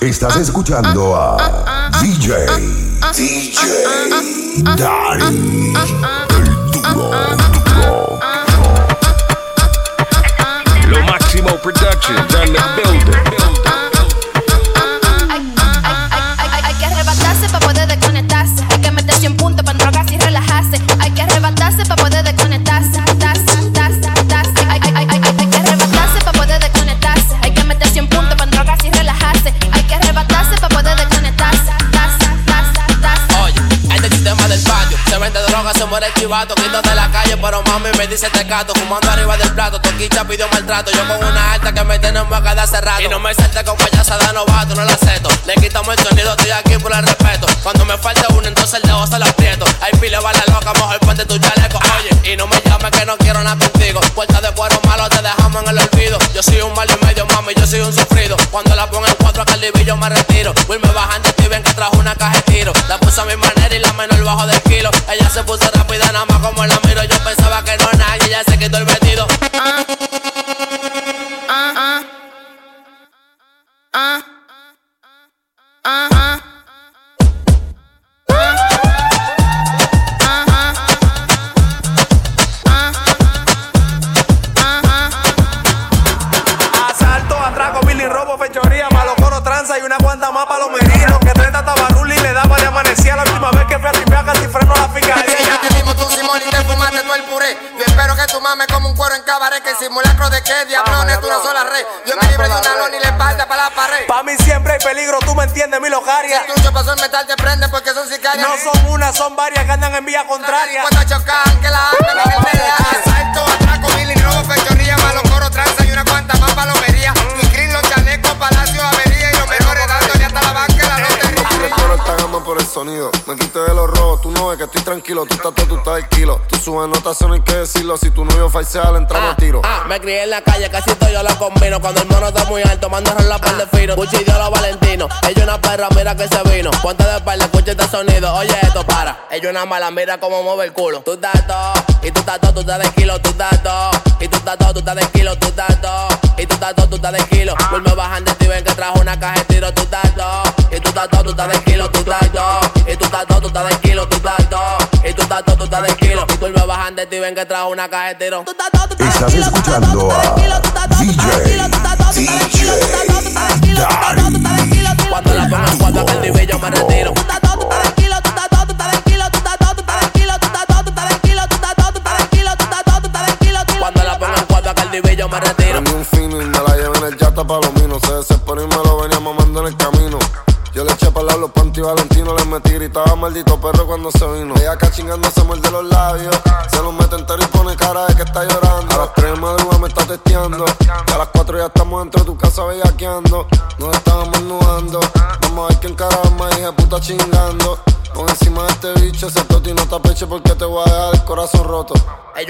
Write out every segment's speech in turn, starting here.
Estás escuchando a DJ, DJ Dari, el duro, duro. Lo Máximo Productions on the building. Se muere chivato Quito de la calle, pero mami me dice te cato. Fumando arriba del plato, Toquicha pidió maltrato. Yo con una alta que me tiene en boca de hace rato. Y no me salte con payasa de novato, no la acepto. Le quitamos el sonido, estoy aquí por el respeto. Cuando me falte uno, entonces el dedo se lo aprieto. Hay pile la loca, mejor ponte tu chaleco. Oye, y no me llames que no quiero nada contigo. Puerta de cuero malo, te dejamos en el olvido. Yo soy un mal y medio, mami, yo soy un sufrido. Cuando la pongo en cuatro, acá el yo me retiro. Will me bajan de ti, ven que trajo una caja de tiro La puse a mi manera y la menor bajo del kilo. Ella se puso rápida, nada más como la miro Yo qué diablones, tú no sola red. Yo me libre de una lona y le espalda para la pared. Pa' mí siempre hay peligro, tú me entiendes, mi locaria. Si tu pasó el metal te prende porque son sicarias. No son una, son varias que andan en vía contraria. Cuando chocan, que la andan en el media. Por el sonido. Me quité de los rojos, tú no ves que estoy tranquilo. Tú estás todo, tú estás el kilo. Tú subes notas, no hay que decirlo. Si tu novio falsea, le entramos a tiro. Ah, me crié en la calle, casi todo yo lo combino. Cuando el mono está muy alto, mando la par de fino. Puchi dio los valentinos. Ella una perra, mira que se vino. Ponte de espalda, escucha este sonido. Oye, esto para. Ella una mala, mira cómo mueve el culo. Tú estás todo, y tú estás todo, tú estás de kilo, tú estás todo. Y tú estás todo, tú estás de kilo, tú estás todo. Y tú estás todo, tú estás de kilo. Vuelve bajan de ti, ven que trajo una caja de tiro, tú estás todo. Y tú estás todo, tú estás de kilo, tú estás todo. Y tú estás todo, tú estás de kilo, tú estás todo. Y tú estás todo, tú estás de kilo. Y vuelve bajan de ti, ven que trajo una caja de tiro. Tú estás todo, tú estás de Estás kilo, tú estás todo, escuchando tú estás de kilo, Cuando la pongan cuando aquel nivel yo me retiro.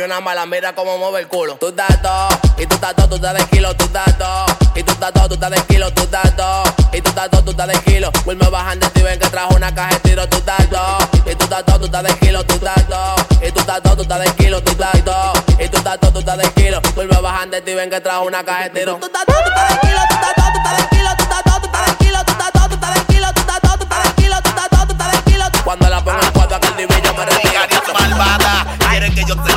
Ella una mala, mira cómo mueve el culo. Tú estás todo, y tú estás todo, tú estás de kilo, tú estás todo. Y tú estás todo, tú estás de kilo, tú estás todo. Y tú estás todo, tú estás de kilo. Will me bajan de ti, ven que trajo una caja de tiro, tú estás todo. Y tú estás todo, tú estás de kilo, tú estás todo. Y tú estás todo, tú estás de kilo, tú estás todo. Y tú estás todo, tú estás de kilo. Will me bajan de ti, ven que trajo una caja de tiro. Tú estás todo, tú estás de kilo, tú estás todo, tú estás de kilo, tú estás todo, tú estás de kilo, tú estás todo, tú estás de kilo, tú estás todo, tú estás de kilo, tú estás todo, tú estás de kilo. Cuando la pongan cuando aquel nivel yo me. Caricia malvada, quieren que yo se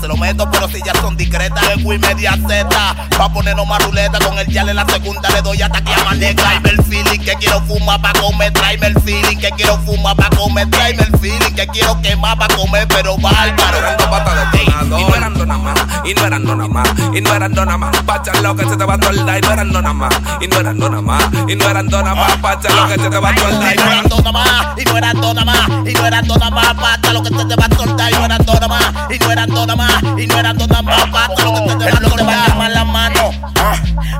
se lo meto, pero si ya son discretas, vengo y media Z, pa' ponernos más ruleta, con el yal en la segunda le doy ataque a manega. Tráeme el feeling que quiero fumar pa' comer, tráeme el feeling que quiero fumar pa' comer, tráeme el feeling que quiero quemar pa' comer, pero bárbaro. Y no eran nada más, y no eran nada más, y no eran nada más, pa' lo que se te va a toldar, y no eran nada más, y no eran nada más, y no eran nada más, pa' lo que se te va a toldar, Y no eran nada más, y no eran nada más, y no eran nada más, pata lo que te, te va a soltar, y no eran nada más, y no eran más, y no eran nada más, pata lo que te, a soltar. Más la mano, ah,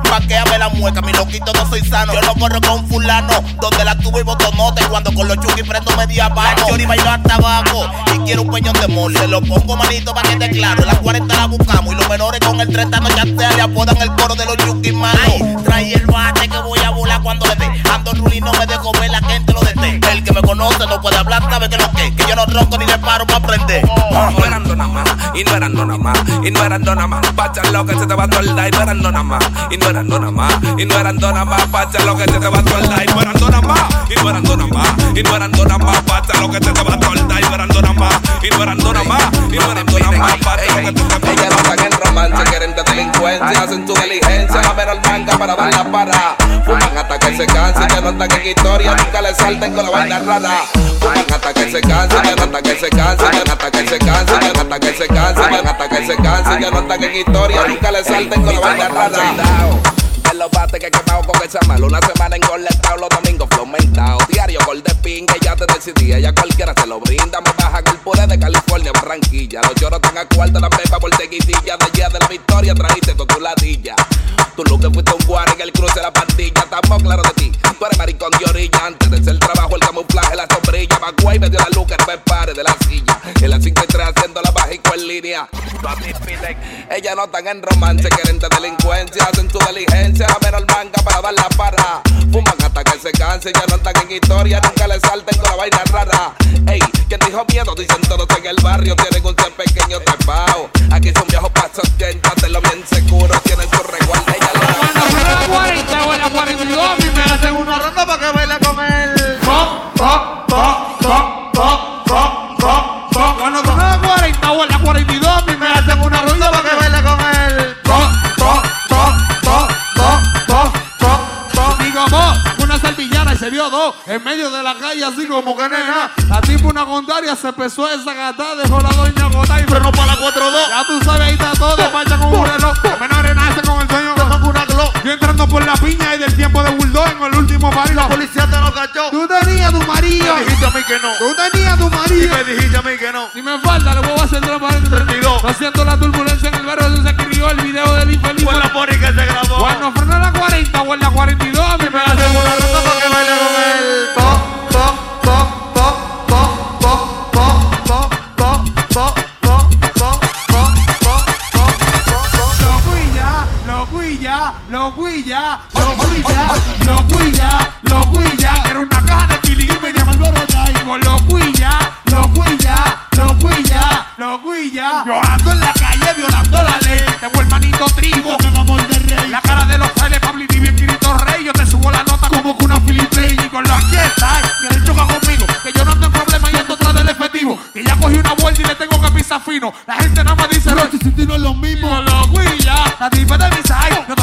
paqueame la mueca, mi loquito no soy sano, yo no corro con fulano, donde la tuve y botonote, cuando con los chuki prendo media mano, yo bailo hasta abajo, y quiero un peñón de mole, se lo pongo manito pa' que te claro, las 40 la buscamos, y los menores con el 30 no chantea, le apodan el coro de los chuki, mano, trae el bate que voy a volar cuando le dé, ando rulino, me dejo ver la gente lo dete, el que me conoce no puede hablar, sabe que lo que, que yo no ronco ni le paro para aprender. No eran nada más, y no eran nada más, y no eran nada más, pacha lo que se te va a toldar, y no eran nada más, y no eran nada más, y no eran nada más, pacha lo que se te va a toldar, y no eran nada más, y no eran nada más, y no eran más, pacha lo que se te va a toldar, y no eran nada más, y no eran nada más, y no eran más, pacha lo que se te va a no en romance, quieren de delincuencia, hacen su diligencia, la menor manga para dar la para. Fuman hasta que se cansen, ya no están en historia, nunca le salten con la vaina rara. Fuman hasta que se cansen, ya no hasta que se cansen, ya no hasta que se cansen, ya no hasta que se cansen, ya no hasta que se cansen, ya no están en historia, nunca le salten con la vaina rara. En los bates que he quemado con esa mal Una semana en engoletado, los domingos flomentado Diario gol de pinga y ya te decidí Ya cualquiera se lo brinda. Me bajan el puré de California, Barranquilla. Los lloros están a cuarto, la pepa por tequitilla De día de la victoria trajiste tu tu ladilla Tú lo que fuiste un guardia en el cruce de la pandilla. Estamos claro de ti Tú eres maricón de orilla. Antes de ser el trabajo, el camuflaje, la sombrilla. Baguay me dio la luz, que me pare de la silla. En la línea. Ellas no están en romance, quieren de delincuencia Hacen su diligencia, la menor manga para dar la para Fuman hasta que se cansen, ya no están en historia Nunca le salten con la vaina rara. Ey, quien dijo miedo, dicen todos en el barrio Tienen un ser pequeño trepao Aquí son viejos pasos, lo bien seguro Tienen su resguardo, ella lo Cuando fue la 40 o la 42, a mí me hacen una ronda para que baile con él. En medio de la calle, así como que nena. La tipo una contraria se empezó esa gata, dejó la doña gota y frenó para la 4-2. Ya tú sabes, ahí está todo, marcha con un reloj. Menores nacen con el sueño. Yo entrando por la piña y del tiempo de Bulldog en el último party. La policía te lo cachó. Tú tenías tu marido. Me dijiste a mí que no. Tú tenías tu marido. Y me dijiste a mí que no. Si me falta, le voy a hacer pared 32. Haciendo la turbulencia Yo ando en la calle violando la ley. Tengo el manito trigo, que amor de rey. La cara de los frailes, Pablo y bien Cristo Rey. Yo te subo la nota como que una Philip Y con la que está, quieren chocar conmigo. Que yo no ando en problema y ando atrás del efectivo. Que ya cogí una vuelta y le tengo que pisar fino. La gente nada más dice, no, si no es lo mismo. Lo guilla, la tipa de mi side.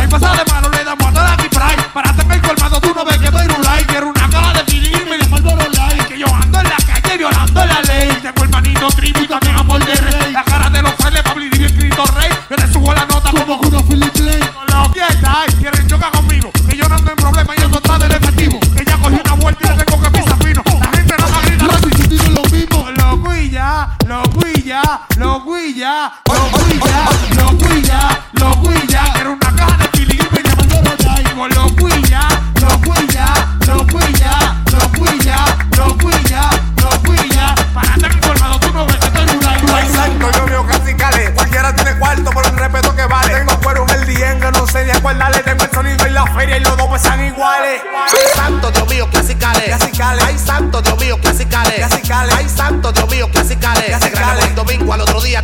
Santo, Dios mío, clasicales. Clasicales. Ay, santo, Dios mío, clasicales. Se Clasicales. grabó el domingo, al otro día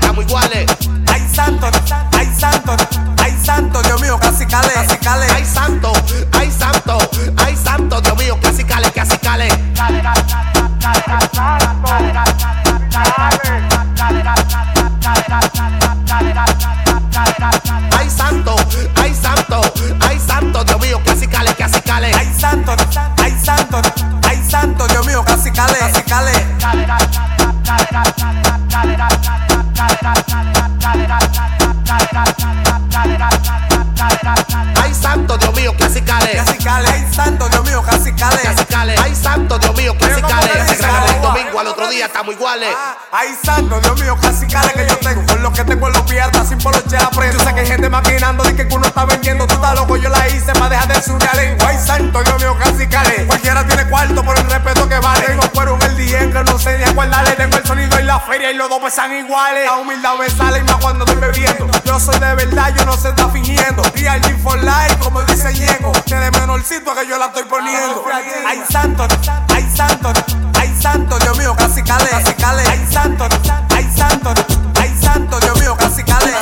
estamos iguales. Ay, santo, Dios mío, casi cale que yo tengo. Con lo que tengo en los piernas, sin poloche aprendo. Yo sé que hay gente maquinando, de que uno está vendiendo. Tú estás loco, yo la hice para dejar de lengua. Ay, santo, Dios mío, casi cale. Cualquiera tiene cuarto por el respeto que vale. Tengo cuero en el día que no sé ni acordarle. Tengo el sonido en la feria y los dos pesan iguales. La humildad me sale y más cuando estoy bebiendo. Yo soy de verdad, yo no se está fingiendo. Real G for life, como dice Ñengo. Que de menorcito que yo la estoy poniendo. Ay, santo, ay, santo, ay, santo, Dios mío, casi cale, casi cale. Ay, santo, ay, santo, ay, santo, Dios mío, casi cale.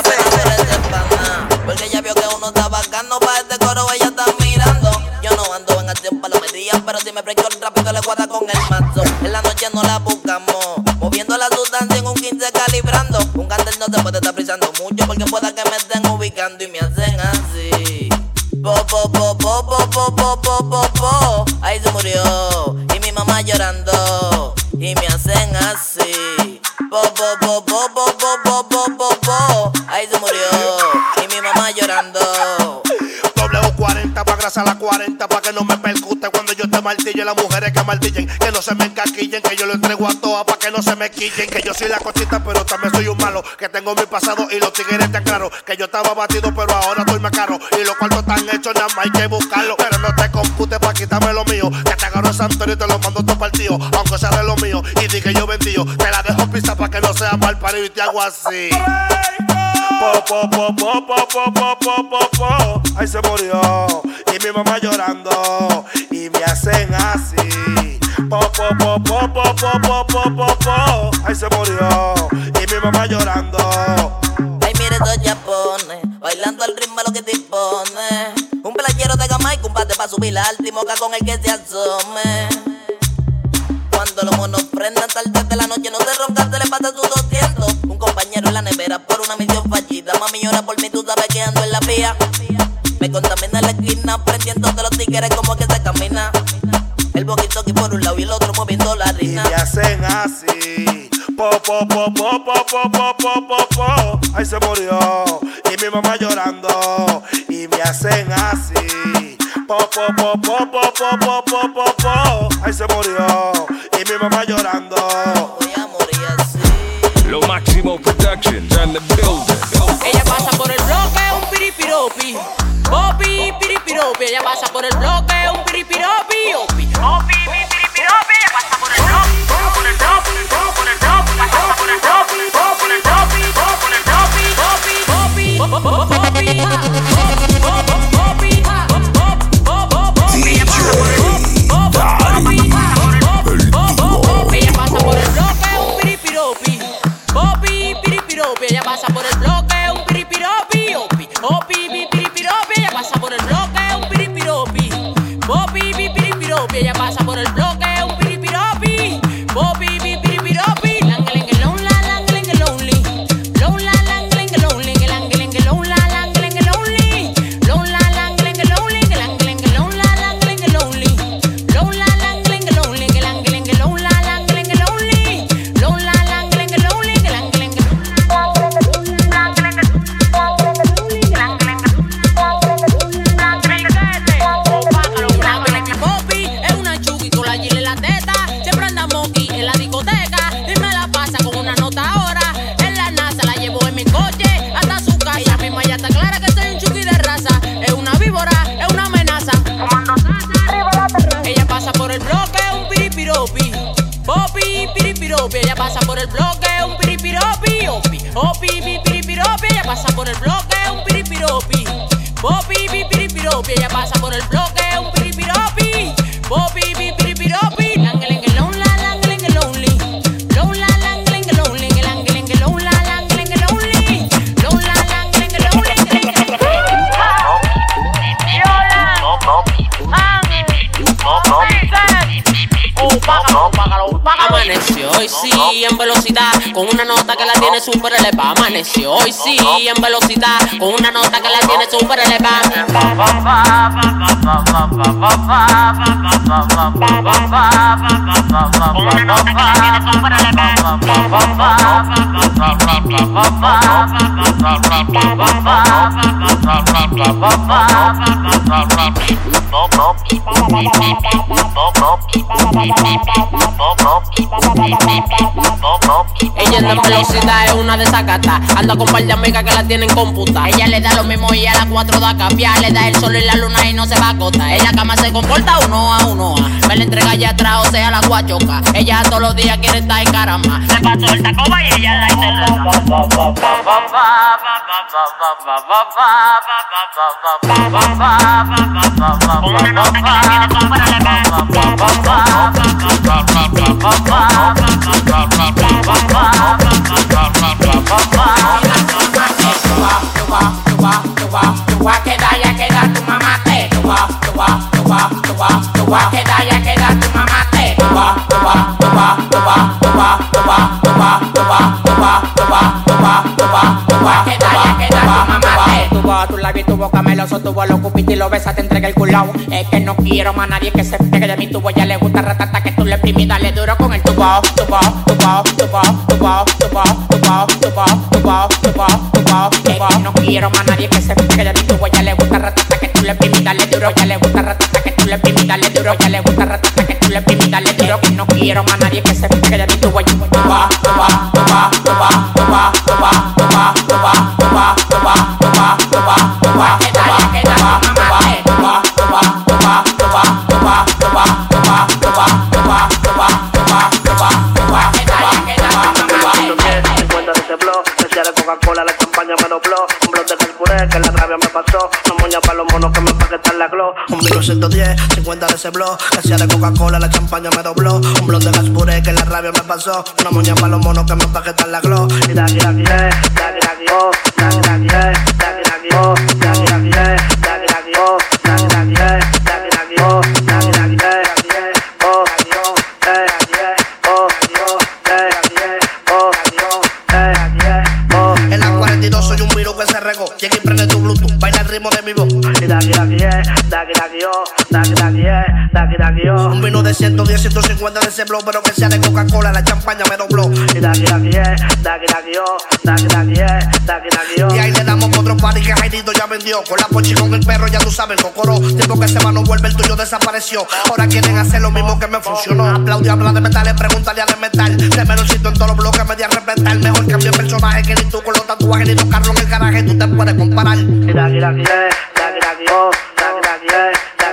Porque ella vio que uno está bacano pa' este coro, ella está mirando. Yo no ando en acción palomería, pero si me fresco rápido le guarda con el mazo. En la noche no la buscamos, moviendo la sustancia en un 15 calibrando. Un candel no se puede estar frisando mucho porque pueda que me estén ubicando y me hacen así. Po, po, po, po, po, po, po, po, po, po. Ahí se murió. Y me hacen así. Po, po, po, po, po, po, po, po, po. Ahí se murió. Y mi mamá llorando. W40 pa' grasa la 40 pa' que no me percute cuando yo te martillo las mujeres que martillen que no se me encaquillen que yo lo entrego a todas pa' que no se me quillen que yo soy la cosita pero también soy un malo que tengo mi pasado y los tigres tan claro que yo estaba batido pero ahora estoy más caro y los cuartos están hechos nada más hay que buscarlo pero no te compute pa' quitarme lo mío Santorio te lo mando todo partido aunque sea de lo mío y di que yo vendío te la dejo pista pa' que no sea mal parido y te hago así po, po, po, po, po, po, po, po. Ahí se murió. Y mi mamá llorando. Y me hacen así. Po, po, po, po, po, po, po. Ahí se murió. Y mi mamá llorando. Y subir al moca con el que se asome. Cuando los monos prendan tarde de la noche, no se roncan, se le pasa sus 200. Un compañero en la nevera por una misión fallida. Mami llora por mí, tú sabes que ando en la vía. Me contamina la esquina, prendiendo de los tigres como que se camina. El boquito aquí por un lado y el otro moviendo la Y rina. me hacen así. Po, po, po, po, po, po, po, po, po, po. Ahí se murió. Y mi mamá llorando. Y me hacen así. Po, po, po, po, po, po, po, po, po, po. Ahí se murió. Y mi mamá llorando. Voy a morir así. Lo Máximo Productions and the building. Ella pasa por el bloque, un piripiropi. Popi, piripiropi. Ella pasa por el bloque, un piripiropi. Opi, opi, Ella pasa pasa por el bloque, un piripiropi. Opi, opi, pi, piripiropi. Ella pasa por el bloque, un piripiropi. Popi, pi, piripiropi. Ella pasa por el bloque, Amaneció. Hoy sí en velocidad con una nota que la tiene súper elevada. Amaneció. Hoy sí en velocidad con una nota que la tiene súper Ella anda en velocidad, es una desacata. Anda con par de amigas que la tienen computa. Ella le da lo mismo y a las 4 da cambiar. Le da el sol y la luna y no se va a acostar. Ella cama se comporta uno a uno. a. Me la entrega allá atrás, o sea, la guachoca. Ella todos los días quiere estar en caramba. Le pasó el tacoba y ella la Tú Queda, ya tu te. Tu voz, tu boca meloso, tu voz lo cupiste y lo besas, te entrega el culao. Es que no quiero más nadie que se pegue de mí, tu voz ya le gusta ratata que tú le exprimes, dale duro con el tu voz, tu voz, tu voz, tu voz, tu voz, tu voz, tu voz, tu voz, tu voz, tu voz, tu voz, Es que no quiero más nadie que se pegue de mí, tu voz ya le gusta ratata que tú le exprimes, dale duro, ya le gusta ratata que tú le exprimes, dale duro, ya le gusta ratata que tú le exprimes, dale duro, que no quiero más nadie que se pegue de mí, tu voz, tu voz, tu voz, tu voz, tu voz, de que la rabia me pasó. No moña para los monos que me empaquetan la glow. Un 1910, 50 de ese blog, decía de Coca-Cola, la champaña me dobló. Un blog de calpuré que la rabia me pasó. No moña para los monos que me empaquetan la glow. Y da eh, da oh, da eh, da oh, da ritmo de mi voz. Y da aquí, aquí, eh, da aquí, aquí, oh, da aquí, aquí, eh, da aquí, aquí, oh. Un vino de 110, 150 de ese blow, pero que sea de Coca-Cola, la champaña me dobló. Y da aquí, aquí, eh, da aquí, aquí, oh, da aquí, aquí, eh, da aquí, aquí, oh. Y ahí le damos otro party que Jairito ya vendió. Con la pochi con el perro, ya tú sabes, el cocoro. Tiempo que se va, no vuelve, el tuyo desapareció. Ahora quieren hacer lo mismo que me funcionó. Aplaude, habla de metal, pregúntale a de metal. De menosito en todos los bloques, me di a respetar. Mejor cambio de personaje que ni tú con los tatuajes, ni los carros en el garaje, tú te puedes comparar. Y da aquí, aquí, eh, da aquí, aquí, oh, da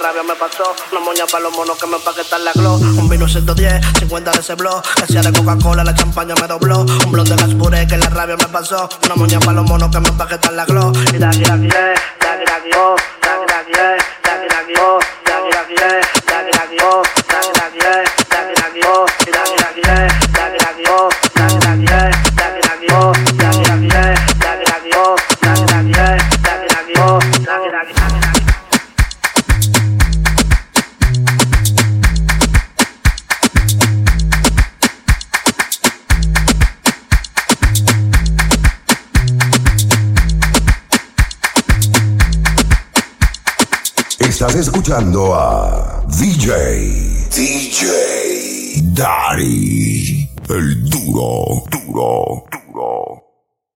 rabia me pasó. Una moña para los monos que me empaquetan la glow. Un vino 110, 50 de ese blog, que sea de Coca-Cola, la champaña me dobló. Un blog de calpuré, que la rabia me pasó. Una moña para los monos que me empaquetan la glow. Y da da oh, da aquí, aquí, eh, da escuchando a DJ. DJ. Daddy. El duro, duro, duro.